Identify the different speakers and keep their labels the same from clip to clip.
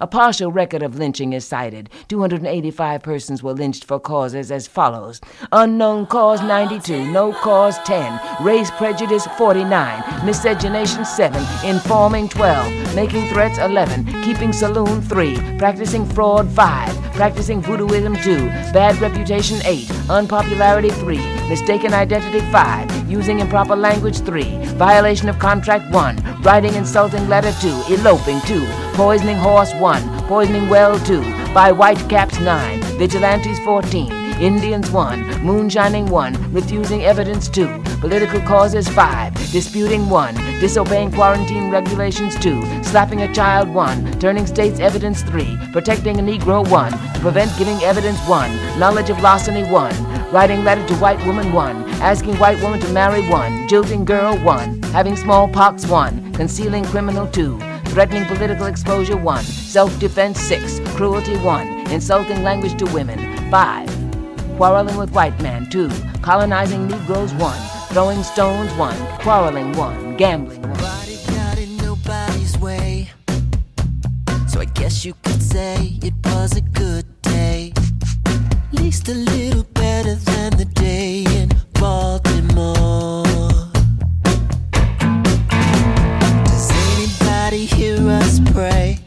Speaker 1: A partial record of lynching is cited. 285 persons were lynched for causes as follows. Unknown cause 92, no cause 10, race prejudice 49, miscegenation 7, informing 12, making threats 11, keeping saloon 3, practicing fraud 5, practicing voodooism 2, bad reputation 8, unpopularity 3, mistaken identity 5, using improper language 3, violation of contract 1, writing insulting letter 2, eloping 2, poisoning horse 1, poisoning well 2, by white caps 9, vigilantes 14, Indians 1, moonshining 1, refusing evidence 2, political causes 5, disputing 1, disobeying quarantine regulations 2, slapping a child 1, turning state's evidence 3, protecting a Negro 1, to prevent giving evidence 1, knowledge of larceny 1, writing letter to white woman 1, asking white woman to marry 1, jilting girl 1, having smallpox 1, concealing criminal 2, threatening political exposure 1, self defense 6, cruelty 1, insulting language to women 5, quarreling with white man 2, colonizing Negroes 1, throwing stones 1, quarreling 1, gambling 1.
Speaker 2: Nobody got in nobody's way. So I guess you could say it was a good day. At least a little better than the day in Baltimore. Us pray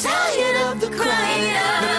Speaker 2: tired of the crying.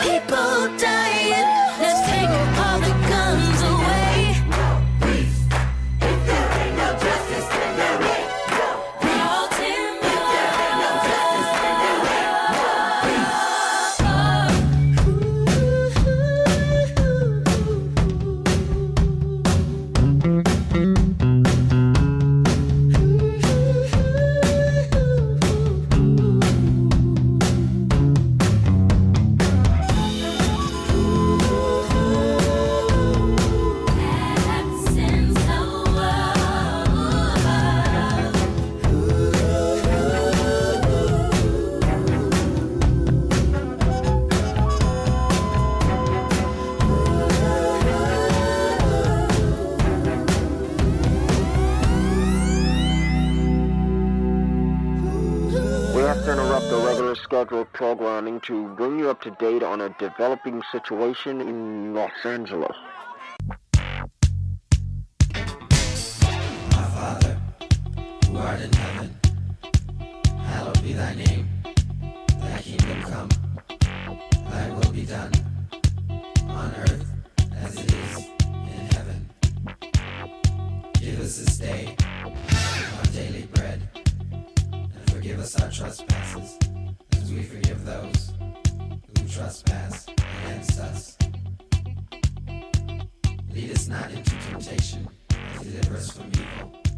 Speaker 3: Scheduled programming to bring you up to date on a developing situation in Los Angeles.
Speaker 4: Our Father, who art in heaven, hallowed be thy name. Thy kingdom come, thy will be done, forgive us our trespasses, as we forgive those who trespass against us. Lead us not into temptation, but deliver us from evil.